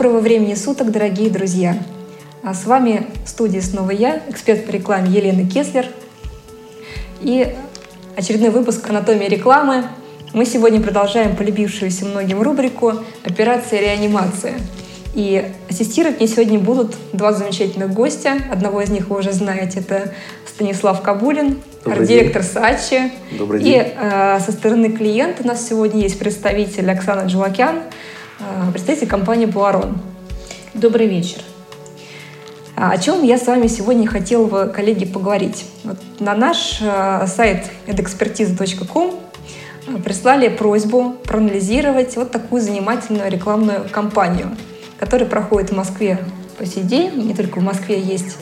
Доброго времени суток, дорогие друзья! А с вами в студии снова я, эксперт по рекламе Елена Кеслер. И очередной выпуск «Анатомия рекламы». Мы сегодня продолжаем полюбившуюся многим рубрику «Операция реанимация». И ассистировать мне сегодня будут два замечательных гостя. Одного из них вы уже знаете, это Станислав Кабулин, арт-директор Сачи. Добрый день. И э, со стороны клиента у нас сегодня есть представитель Оксана Джулакян, представитель компании «Пуарон». Добрый вечер. А о чем я с вами сегодня хотела бы, коллеги, поговорить. Вот на наш э, сайт edexpertiza.com прислали просьбу проанализировать вот такую занимательную рекламную кампанию – который проходит в Москве по сей день. Не только в Москве есть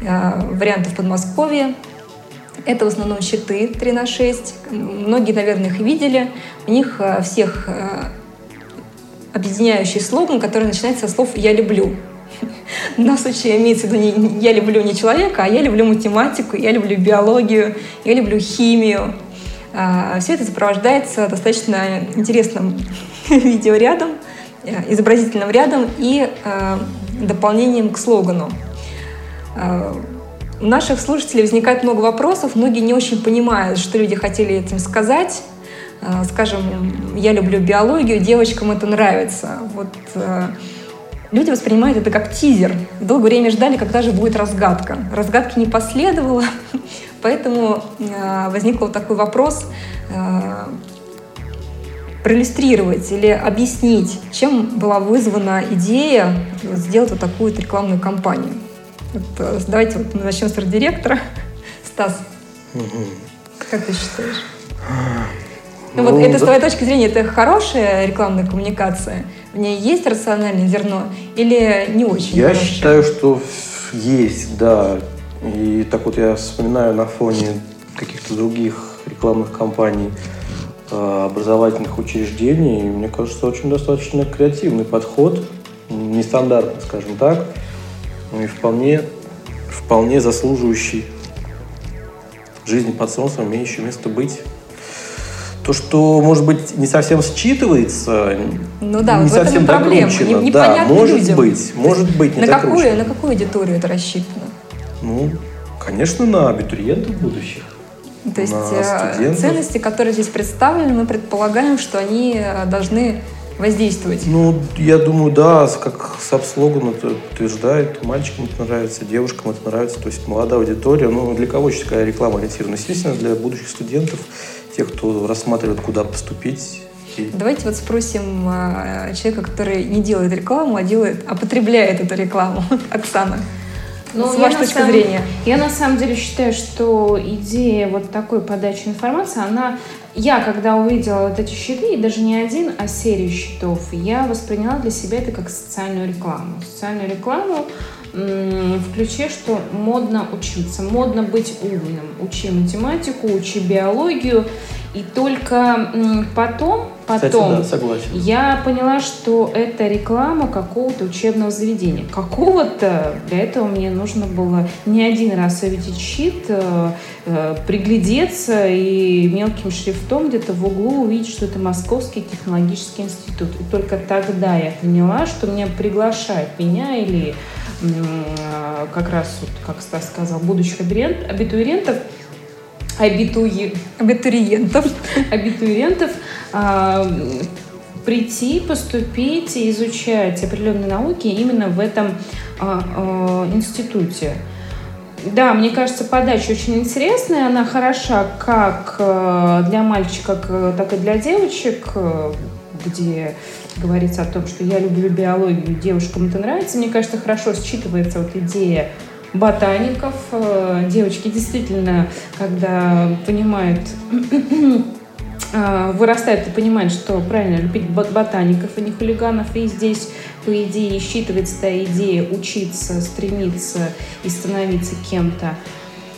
варианты в Подмосковье. Это в основном щиты 3 на 6. Многие, наверное, их видели. У них всех объединяющий слоган, который начинается со слов «я люблю». В данном случае имеется в виду не «я люблю не человека», а «я люблю математику», «я люблю биологию», «я люблю химию». А, Все это сопровождается достаточно интересным видеорядом, Э, изобразительным рядом и э, дополнением к слогану. Э, у наших слушателей возникает много вопросов, многие не очень понимают, что люди хотели этим сказать. Э, скажем, я люблю биологию, девочкам это нравится. Вот э, люди воспринимают это как тизер. Долгое время ждали, когда же будет разгадка. Разгадки не последовало, поэтому э, возник вот такой вопрос, проиллюстрировать или объяснить, чем была вызвана идея сделать вот такую вот рекламную кампанию. Вот, давайте вот начнем с директора. Стас, угу. как ты считаешь? Ну, ну вот это да. с твоей точки зрения, это хорошая рекламная коммуникация? В ней есть рациональное зерно или не очень? Я хорошая? считаю, что есть, да. И так вот я вспоминаю на фоне каких-то других рекламных кампаний Э, образовательных учреждений. Мне кажется, очень достаточно креативный подход, нестандартный, скажем так, ну и вполне, вполне заслуживающий жизни под солнцем, имеющий место быть. То, что, может быть, не совсем считывается, ну да, не совсем проблема. Не, да, может людям. быть, может быть, не на какую, на какую аудиторию это рассчитано? Ну, конечно, на абитуриентов будущих. То есть э, ценности, которые здесь представлены, мы предполагаем, что они э, должны воздействовать. Ну, я думаю, да, как саб-слоган это утверждает, мальчикам это нравится, девушкам это нравится, то есть молодая аудитория. Ну, для кого сейчас такая реклама ориентирована? Естественно, для будущих студентов, тех, кто рассматривает, куда поступить. Давайте вот спросим э, человека, который не делает рекламу, а делает, а потребляет эту рекламу. Оксана. Ну, с вашей точки самом, зрения? Я на самом деле считаю, что идея вот такой подачи информации, она... Я, когда увидела вот эти щиты, и даже не один, а серию щитов, я восприняла для себя это как социальную рекламу. Социальную рекламу в ключе, что модно учиться, модно быть умным. Учи математику, учи биологию. И только потом, потом Кстати, да, я поняла, что это реклама какого-то учебного заведения. Какого-то для этого мне нужно было не один раз увидеть щит, э, э, приглядеться и мелким шрифтом где-то в углу увидеть, что это Московский технологический институт. И только тогда я поняла, что меня приглашают, меня или э, как раз, вот, как Стас сказал, будущих абитуриентов абитуи... абитуриентов, абитуриентов а, прийти, поступить и изучать определенные науки именно в этом а, а, институте. Да, мне кажется, подача очень интересная, она хороша как э, для мальчика, так и для девочек, э, где говорится о том, что я люблю биологию, девушкам это нравится. Мне кажется, хорошо считывается вот идея ботаников. Э, девочки действительно, когда понимают, э, вырастают и понимают, что правильно любить ботаников, а не хулиганов. И здесь, по идее, считывается та идея учиться, стремиться и становиться кем-то.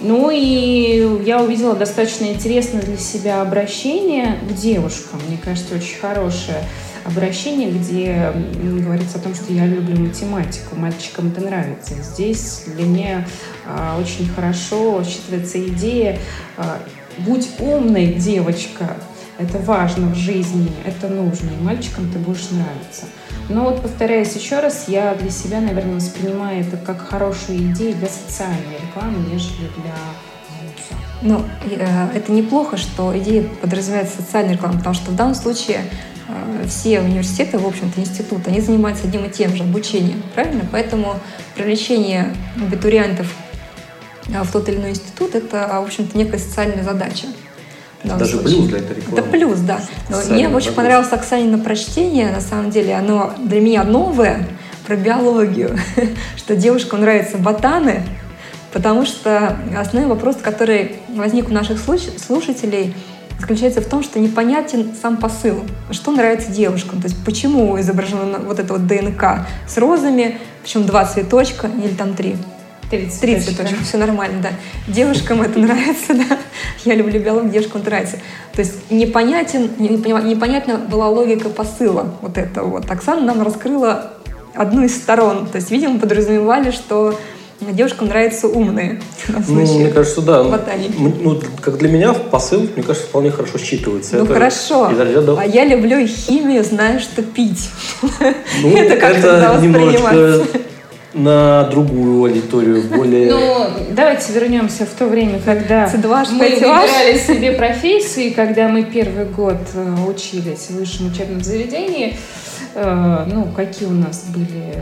Ну и я увидела достаточно интересное для себя обращение к девушкам. Мне кажется, очень хорошее обращение, где говорится о том, что я люблю математику, мальчикам это нравится. Здесь для меня а, очень хорошо считывается идея а, «Будь умной, девочка, это важно в жизни, это нужно, и мальчикам ты будешь нравиться. Но вот повторяюсь еще раз, я для себя, наверное, воспринимаю это как хорошую идею для социальной рекламы, нежели для ну, э, это неплохо, что идея подразумевает социальную рекламу, потому что в данном случае все университеты, в общем-то, институт, они занимаются одним и тем же обучением, правильно? Поэтому привлечение абитуриентов э, в тот или иной институт — это, в общем-то, некая социальная задача. Даже случае. плюс для этой рекламы. Это плюс, да. Но мне очень понравилось Оксанина прочтение, на самом деле, оно для меня новое, про биологию, что девушкам нравятся ботаны, Потому что основной вопрос, который возник у наших слушателей, заключается в том, что непонятен сам посыл, что нравится девушкам, то есть почему изображено вот это вот ДНК с розами, причем два цветочка или там три. Три цветочка. цветочка, все нормально, да. Девушкам это нравится, да. Я люблю биологию, девушкам это нравится. То есть непонятен, непонятна была логика посыла вот этого вот. Оксана нам раскрыла одну из сторон. То есть, видимо, подразумевали, что девушкам нравятся умные. Ну, мне кажется, да. Ну, как для меня посыл, мне кажется, вполне хорошо считывается. Ну, это хорошо. Ряда... А я люблю химию, знаю, что пить. Ну, это как-то немножечко на другую аудиторию, более... Ну, давайте вернемся в то время, когда мы выбирали себе профессию, когда мы первый год э, учились в высшем учебном заведении. Э, ну, какие у нас были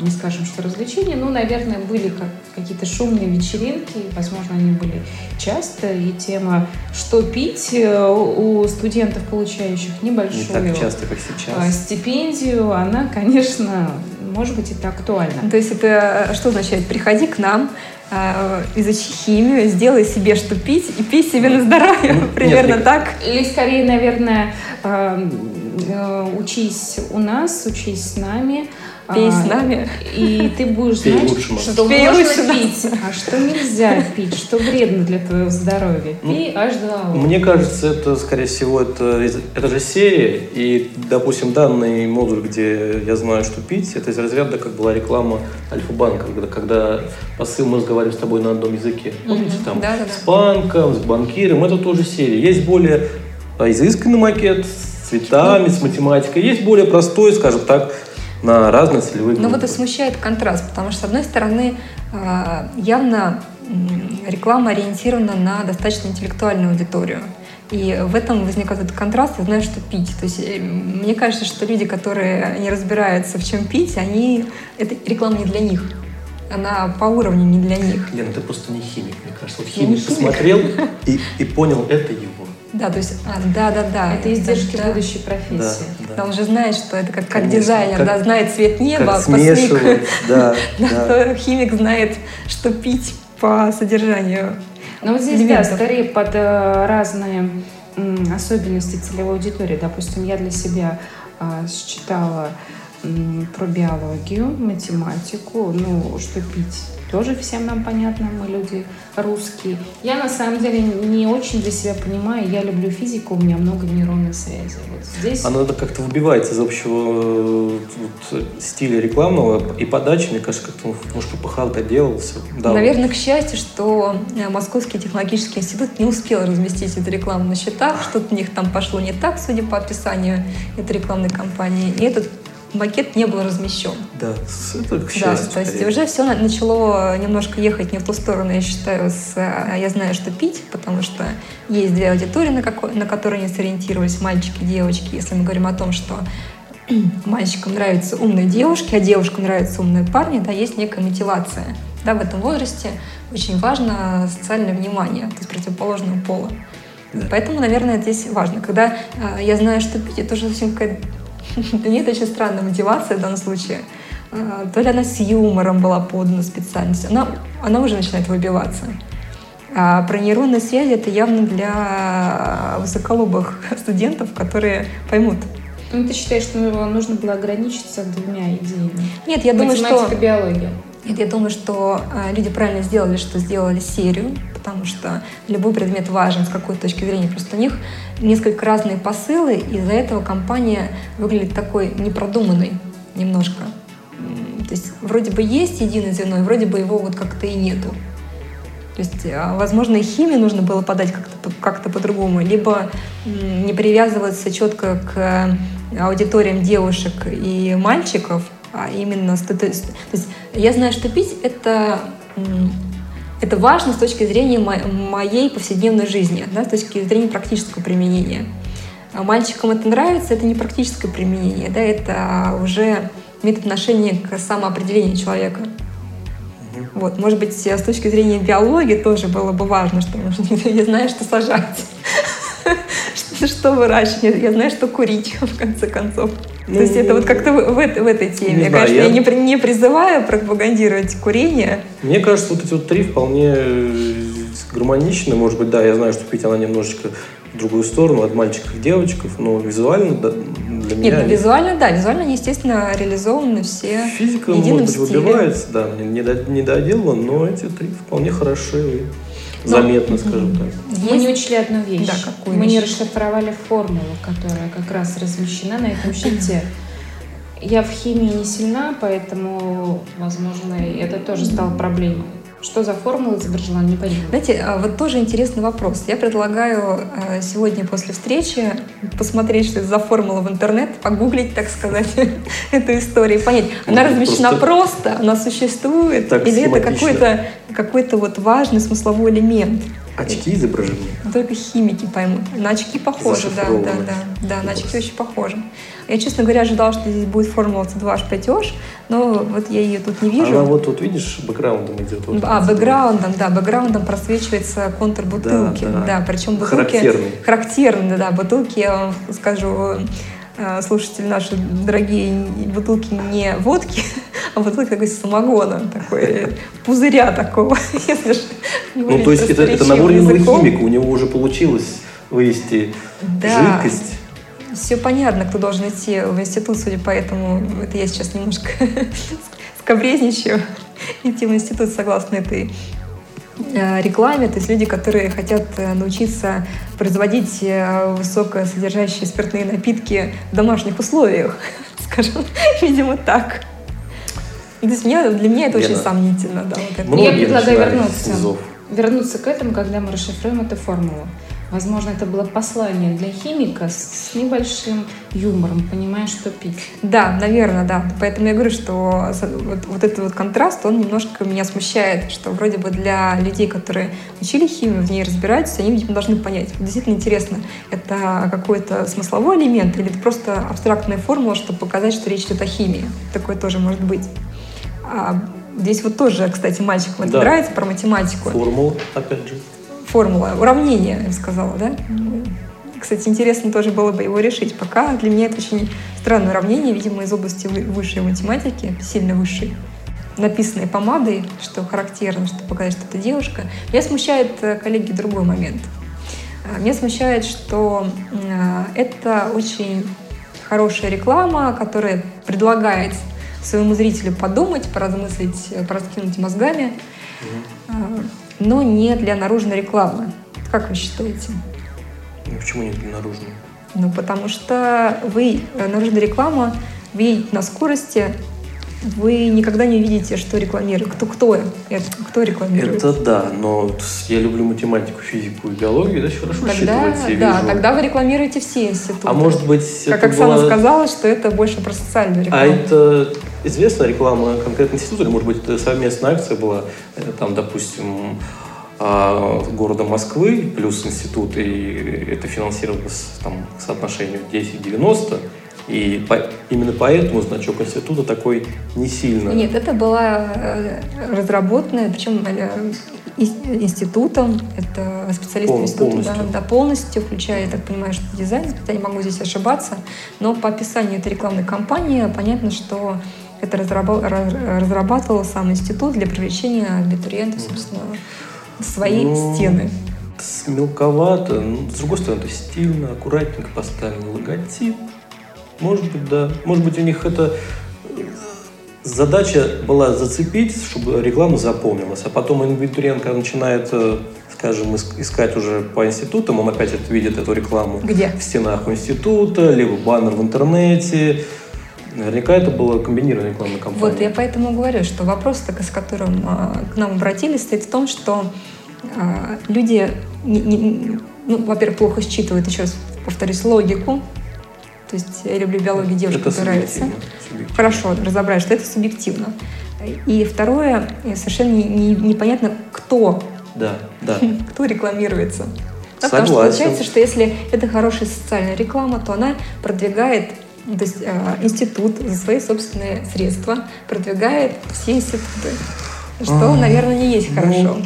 не скажем, что развлечения, но, наверное, были как какие-то шумные вечеринки, возможно, они были часто, и тема «Что пить?» э, у студентов, получающих небольшую не так часто, как сейчас. А, стипендию, она, конечно, может быть, это актуально. То есть это э, что означает? Приходи к нам, э, изучи химию, сделай себе что пить и пей себе на здоровье. Ну, Примерно нет, так. Или скорее, наверное, учись у нас, учись с нами, Пей с нами. И ты будешь Пей знать, лучше, что Пей можно лучше пить, а что нельзя пить, что вредно для твоего здоровья. Ну, Пей H2O. Мне кажется, это, скорее всего, это, это же серия. И, допустим, данный модуль, где я знаю, что пить, это из разряда, как была реклама Альфа-банка, когда, когда посыл мы разговариваем с тобой на одном языке. Помните, там да, да, да. с банком, с банкиром, это тоже серия. Есть более изысканный макет с цветами, с математикой. Есть более простой, скажем так, на разные целевые. Но вот и смущает контраст, потому что, с одной стороны, а, явно реклама ориентирована на достаточно интеллектуальную аудиторию. И в этом возникает этот контраст, я знаю, что пить. То есть э, мне кажется, что люди, которые не разбираются, в чем пить, они... Это реклама не для них. Она по уровню не для них. Лена, ты просто не химик, мне кажется. Вот химик посмотрел и, и понял, это его. Да, то есть, а, да, да, да. Это издержки да. будущей профессии. Да, да. Он же знает, что это как, как дизайнер, как, да, знает цвет неба, как смешивать, да, да. Химик знает, что пить по содержанию. Ну вот здесь, элементов. да, скорее под э, разные особенности целевой аудитории. Допустим, я для себя э, считала про биологию, математику, ну, что пить тоже всем нам понятно, мы люди русские. Я на самом деле не очень для себя понимаю, я люблю физику, у меня много нейронных связей. Вот здесь... Оно как-то выбивается из общего вот, стиля рекламного и подачи, мне кажется, как-то немножко пахал-то делался. Да, Наверное, вот. к счастью, что э, Московский технологический институт не успел разместить эту рекламу на счетах, что-то у них там пошло не так, судя по описанию этой рекламной кампании. И этот макет не был размещен. Да, это к счастью. Да, то есть уже все начало немножко ехать не в ту сторону, я считаю, с э, «я знаю, что пить», потому что есть две аудитории, на, какой, на которые они сориентировались, мальчики и девочки. Если мы говорим о том, что мальчикам нравятся умные девушки, а девушкам нравятся умные парни, да, есть некая мотивация. Да, в этом возрасте очень важно социальное внимание, то есть противоположного пола. Да. Поэтому, наверное, здесь важно. Когда э, я знаю, что пить, это уже совсем какая-то это очень странная мотивация в данном случае. А, то ли она с юмором была подана специальность, она, она уже начинает выбиваться. А про нейронные связи это явно для высоколобых студентов, которые поймут. Ну, ты считаешь, что нужно было ограничиться двумя идеями? Нет, я думаю, что... биология. Нет, я думаю, что э, люди правильно сделали, что сделали серию, потому что любой предмет важен с какой точки зрения. Просто у них несколько разные посылы, и из-за этого компания выглядит такой непродуманной немножко. То есть вроде бы есть единое звено, и вроде бы его вот как-то и нету. То есть, а, возможно, и химию нужно было подать как-то как по-другому, либо не привязываться четко к аудиториям девушек и мальчиков, а именно... То есть, я знаю, что пить — это это важно с точки зрения моей повседневной жизни, да, с точки зрения практического применения. А мальчикам это нравится, это не практическое применение, да, это уже имеет отношение к самоопределению человека. Вот, может быть, с точки зрения биологии тоже было бы важно, что я знаю, что сажать, что выращивать, я знаю, что курить, в конце концов. То есть это вот как-то в, в, в этой теме. Не Конечно, я, я не, не призываю пропагандировать курение. Мне кажется, вот эти вот три вполне э, гармоничны. Может быть, да, я знаю, что пить она немножечко в другую сторону, от мальчиков и девочков, но визуально да, для меня... Нет, ну, визуально, да, визуально они, естественно, реализованы все Физика, может быть, стиле. выбивается, да, не, не доделана, но эти три вполне хороши ну, заметно, скажем так. Есть... Мы не учли одну вещь. Да, какую Мы вещь? не расшифровали формулу, которая как раз размещена на этом щите. Я в химии не сильна, поэтому, возможно, это тоже стало проблемой. Что за формула изображена, не понимаю. Знаете, а вот тоже интересный вопрос. Я предлагаю а, сегодня после встречи посмотреть, что это за формула в интернет, погуглить, так сказать, эту историю, понять, она размещена просто, она существует, или это какой-то какой вот важный смысловой элемент. Очки изображены? Только химики поймут. На очки похожи, да, да, да. Да, на очки очень похожи. Я, честно говоря, ожидала, что здесь будет формула C2H5OH, но вот я ее тут не вижу. Она вот тут, видишь, бэкграундом идет. Вот а, бэкграундом, да, бэкграундом просвечивается контур бутылки. Да, да. да причем бутылки... Характерный. Характерный, да. Бутылки, я вам скажу, э, слушатели наши дорогие, бутылки не водки, а бутылка такой самогона, такой пузыря такого, Ну, то есть это, это на уровне химика, у него уже получилось вывести да. жидкость все понятно, кто должен идти в институт, судя по этому, это я сейчас немножко скобрезничаю, идти в институт согласно этой э, рекламе, то есть люди, которые хотят э, научиться производить э, высокосодержащие спиртные напитки в домашних условиях, скажем, видимо, так. То есть меня, для меня это Лена, очень сомнительно. Да, вот это. Я предлагаю вернуться, вернуться к этому, когда мы расшифруем эту формулу. Возможно, это было послание для химика с небольшим юмором, понимая, что пить. Да, наверное, да. Поэтому я говорю, что вот, вот этот вот контраст, он немножко меня смущает, что вроде бы для людей, которые учили химию, в ней разбираются, они, видимо, должны понять. Действительно интересно, это какой-то смысловой элемент или это просто абстрактная формула, чтобы показать, что речь идет о химии. Такое тоже может быть. А здесь вот тоже, кстати, мальчикам это да. нравится про математику. Формула, опять же формула, уравнение, я сказала, да? Кстати, интересно тоже было бы его решить. Пока для меня это очень странное уравнение, видимо, из области высшей математики, сильно высшей написанной помадой, что характерно, что показать, что это девушка. Меня смущает, э, коллеги, другой момент. Э, меня смущает, что э, это очень хорошая реклама, которая предлагает своему зрителю подумать, поразмыслить, пораскинуть мозгами. Mm-hmm но не для наружной рекламы. Как вы считаете? Ну, почему не для наружной? Ну, потому что вы, э, наружная реклама, вы едете на скорости, вы никогда не увидите, что рекламирует. Кто, кто? Кто рекламирует? Это да, но я люблю математику, физику и биологию, да, хорошо тогда, считывать. Да, вижу. тогда вы рекламируете все институты. А может быть, Как Оксана была... сказала, что это больше про социальную рекламу. А это известная реклама конкретного института, или, может быть, это совместная акция была, там, допустим, а, города Москвы плюс институт, и это финансировалось там, к соотношению 10-90, и по, именно поэтому значок института такой не сильно. Нет, это была э, разработанная, причем э, институтом, это специалисты Пол, института, полностью. Да, да, полностью, включая, я так понимаю, что дизайн, я не могу здесь ошибаться, но по описанию этой рекламной кампании понятно, что это разрабатывал сам институт для привлечения абитуриентов, собственно, в свои ну, стены. Мелковато, ну, с другой стороны, это стильно, аккуратненько поставлен логотип. Может быть, да. Может быть, у них это задача была зацепить, чтобы реклама запомнилась, а потом когда начинает, э, скажем, искать уже по институтам, он опять видит эту рекламу Где? в стенах института, либо баннер в интернете, Наверняка это была комбинированная рекламная кампания. Вот, я поэтому говорю, что вопрос, так, с которым а, к нам обратились, стоит в том, что люди, ну, во-первых, плохо считывают, еще раз повторюсь, логику. То есть я люблю биологию, девушкам это нравится. Хорошо, разобрать, что это субъективно. И второе, совершенно не, не, непонятно, кто, да, да. кто рекламируется. Да, Потому что получается, что если это хорошая социальная реклама, то она продвигает то есть э, институт за свои собственные средства продвигает все институты. Что, а, наверное, не есть ну, хорошо.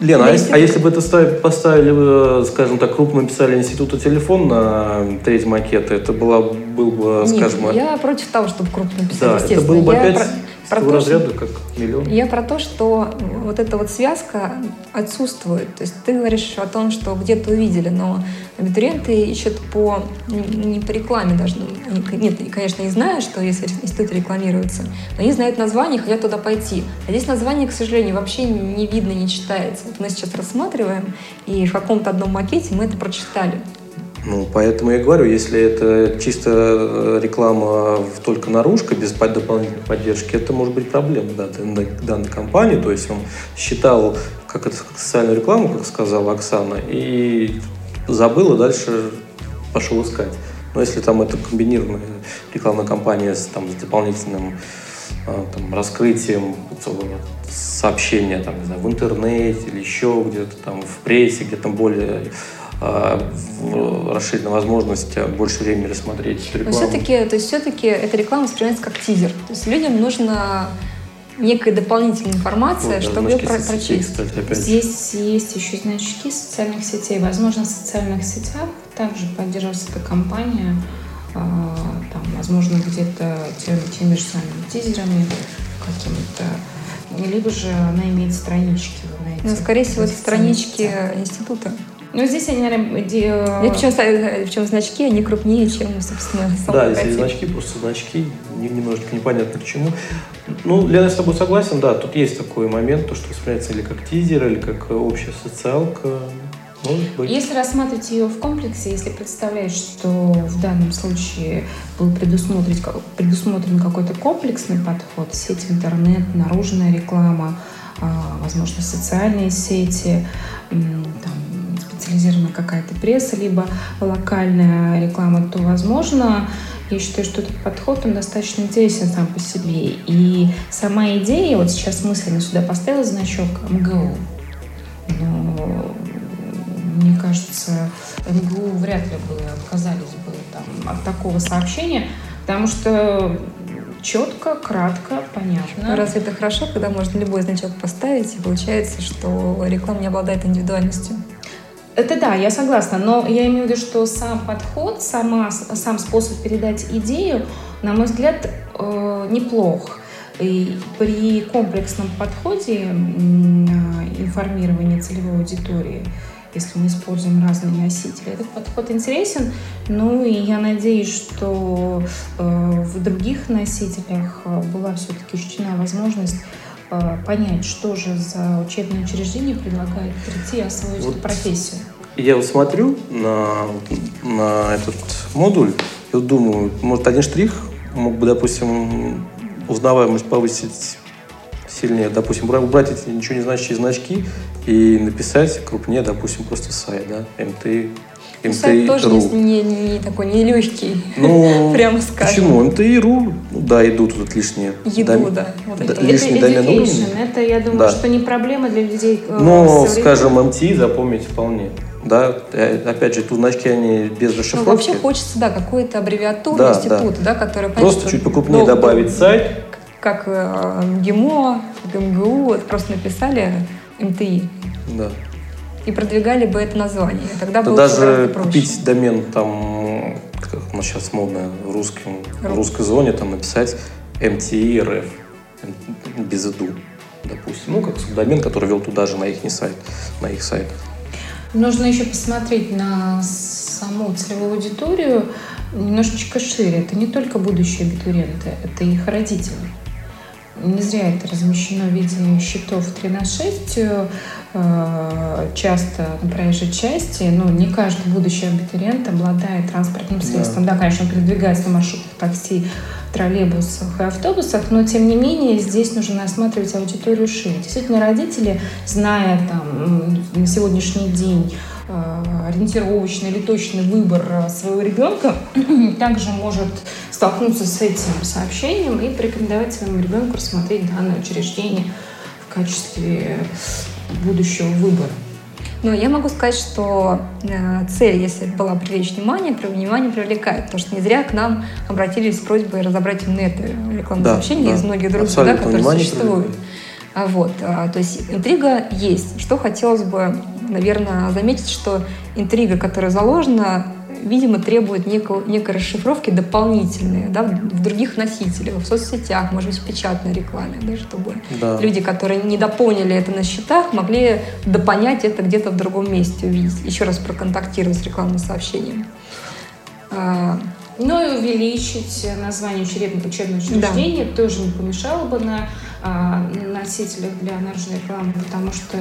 Лена, а, а если бы это поставили, скажем так, крупно писали института телефон на треть макета, это была, был бы, скажем... Нет, я против того, чтобы крупно писали, Да, это был бы опять про то, разряда, как миллион. Я про то, что вот эта вот связка отсутствует. То есть ты говоришь о том, что где-то увидели, но абитуриенты ищут по не по рекламе даже. Нет, конечно, не знают, что если институт рекламируется, но они знают название, хотят туда пойти. А здесь название, к сожалению, вообще не видно, не читается. Вот мы сейчас рассматриваем, и в каком-то одном макете мы это прочитали. Ну, поэтому я говорю, если это чисто э, реклама только наружка, без дополнительной поддержки, это может быть проблема да, данной, данной компании. То есть он считал как это социальную рекламу, как сказала Оксана, и забыл, и дальше пошел искать. Но если там это комбинированная рекламная кампания с, там, с дополнительным э, там, раскрытием сообщения там, не знаю, в интернете или еще где-то там в прессе, где там более а, расширена возможность а, больше времени рассмотреть рекламу. Но все-таки, то есть все-таки эта реклама воспринимается как тизер. То есть людям нужно некая дополнительная информация, вот, чтобы ее про- прочесть. Кстати, Здесь есть еще значки социальных сетей. Возможно, в социальных сетях также поддерживается эта компания, э, там, возможно, где-то теми, теми же самыми тизерами какими-то, либо же она имеет странички. Знаете, ну, скорее всего, это странички института. Ну, здесь они, наверное, где... И причем, причем значки, они крупнее, чем, собственно, сам Да, если значки, просто значки, немножечко непонятно к чему. Ну, Лена, я с тобой согласен, да, тут есть такой момент, то, что воспринимается или как тизер, или как общая социалка. Может быть. Если рассматривать ее в комплексе, если представлять, что в данном случае был предусмотрен, предусмотрен какой-то комплексный подход, сеть интернет, наружная реклама, а, возможно, социальные сети, там, специализированная какая-то пресса, либо локальная реклама, то, возможно, я считаю, что этот подход, он достаточно интересен сам по себе. И сама идея, вот сейчас мысленно сюда поставила значок МГУ. Но мне кажется, МГУ вряд ли бы отказались бы там, от такого сообщения, потому что четко, кратко, понятно. Разве это хорошо, когда можно любой значок поставить, и получается, что реклама не обладает индивидуальностью? Это да, я согласна, но я имею в виду, что сам подход, сама, сам способ передать идею, на мой взгляд, э, неплох. И при комплексном подходе информирования целевой аудитории, если мы используем разные носители, этот подход интересен. Ну и я надеюсь, что э, в других носителях была все-таки учтена возможность Э, понять, что же за учебное учреждение предлагает прийти и освоить вот. эту профессию. Я вот смотрю на, на этот модуль и вот думаю, может, один штрих мог бы, допустим, узнаваемость повысить сильнее, допустим, убрать эти ничего не значащие значки и написать крупнее, допустим, просто сайт, да, МТ МТИ.ру. Сайт тоже не, не, не такой, не легкий, ну, прямо скажем. Почему? МТИ.ру, ну да, идут тут лишние. Еду, дом... да. Вот это, лишние это education, это, я думаю, да. что не проблема для людей э, Ну, скажем, МТИ запомнить вполне. Да, э, опять же, тут значки они без ну, расшифровки. Ну, вообще хочется, да, какую-то аббревиатуру да, института, да, да которая... Просто чуть покрупнее долго, добавить сайт. Как э, ГИМО, МГУ, вот просто написали МТИ. Да и продвигали бы это название. Тогда да было даже купить домен там, как у нас сейчас модно в, русском, в русской зоне, там написать MTI без иду, допустим. Ну, как домен, который вел туда же на их сайт, на их сайт. Нужно еще посмотреть на саму целевую аудиторию немножечко шире. Это не только будущие абитуриенты, это их родители. Не зря это размещено в виде счетов 3 на 6. Э, часто на проезжей части, ну, не каждый будущий абитуриент обладает транспортным средством. Да, да конечно, он передвигается на маршрутах такси, троллейбусах и автобусах, но тем не менее здесь нужно осматривать аудиторию шире. Действительно, родители, зная там на сегодняшний день э, ориентировочный или точный выбор своего ребенка, также может столкнуться с этим сообщением и порекомендовать своему ребенку рассмотреть данное учреждение в качестве будущего выбора. Но я могу сказать, что э, цель, если была привлечь внимание, внимание привлекает, потому что не зря к нам обратились с просьбой разобрать именно это рекламное да, сообщение да. из многих других, да, которые существуют. А вот, а, то есть интрига есть. Что хотелось бы, наверное, заметить, что интрига, которая заложена, видимо, требует некого, некой расшифровки дополнительной да, в других носителях, в соцсетях, может быть, в печатной рекламе, да, чтобы да. люди, которые не допоняли это на счетах, могли допонять это где-то в другом месте, увидеть, еще раз проконтактировать с рекламным сообщением. А, ну и увеличить название учебного учреждения да. тоже не помешало бы на а, носителях для наружной рекламы, потому что,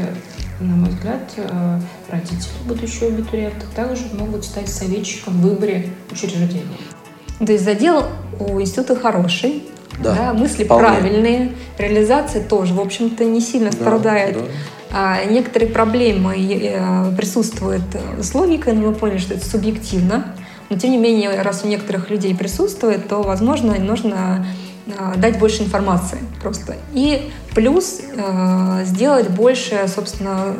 на мой взгляд, э, родители будущего абитуриента также могут стать советчиком в выборе учреждения. То есть задел у института хороший, да, да, мысли вполне. правильные, реализация тоже, в общем-то, не сильно да, страдает. Да. А, некоторые проблемы э, присутствуют с логикой, но мы поняли, что это субъективно. Но тем не менее, раз у некоторых людей присутствует, то, возможно, нужно дать больше информации просто. И плюс э, сделать больше, собственно,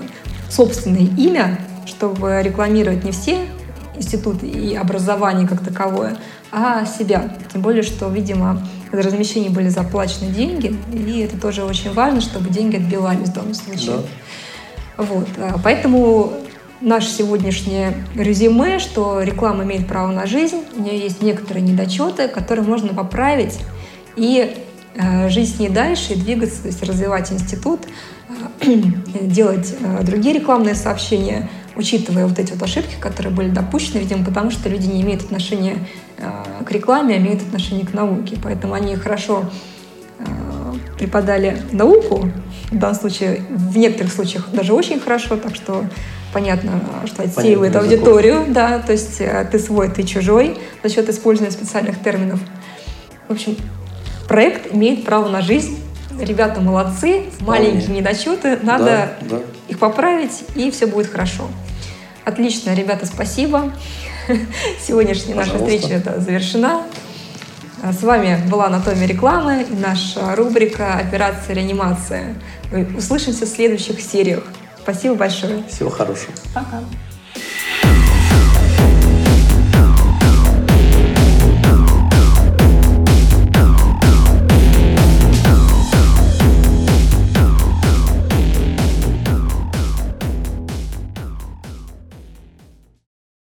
собственное имя, чтобы рекламировать не все институты и образование как таковое, а себя. Тем более, что, видимо, за размещение были заплачены деньги, и это тоже очень важно, чтобы деньги отбивались в данном случае. Да. Вот. А, поэтому наше сегодняшнее резюме, что реклама имеет право на жизнь, у нее есть некоторые недочеты, которые можно поправить и э, жить с ней дальше и двигаться, то есть развивать институт, э, делать э, другие рекламные сообщения, учитывая вот эти вот ошибки, которые были допущены, видимо, потому что люди не имеют отношения к рекламе, а имеют отношение к науке. Поэтому они хорошо преподали науку, в данном случае, в некоторых случаях даже очень хорошо, так что понятно, что отсеивает аудиторию, да, то есть ты свой, ты чужой за счет использования специальных терминов. В общем, проект имеет право на жизнь. Ребята молодцы, маленькие недочеты, надо да, да. их поправить, и все будет хорошо. Отлично, ребята, спасибо. Сегодняшняя Пожалуйста. наша встреча это завершена. С вами была «Анатомия рекламы» и наша рубрика «Операция реанимация». Услышимся в следующих сериях. Спасибо большое. Всего хорошего. Пока.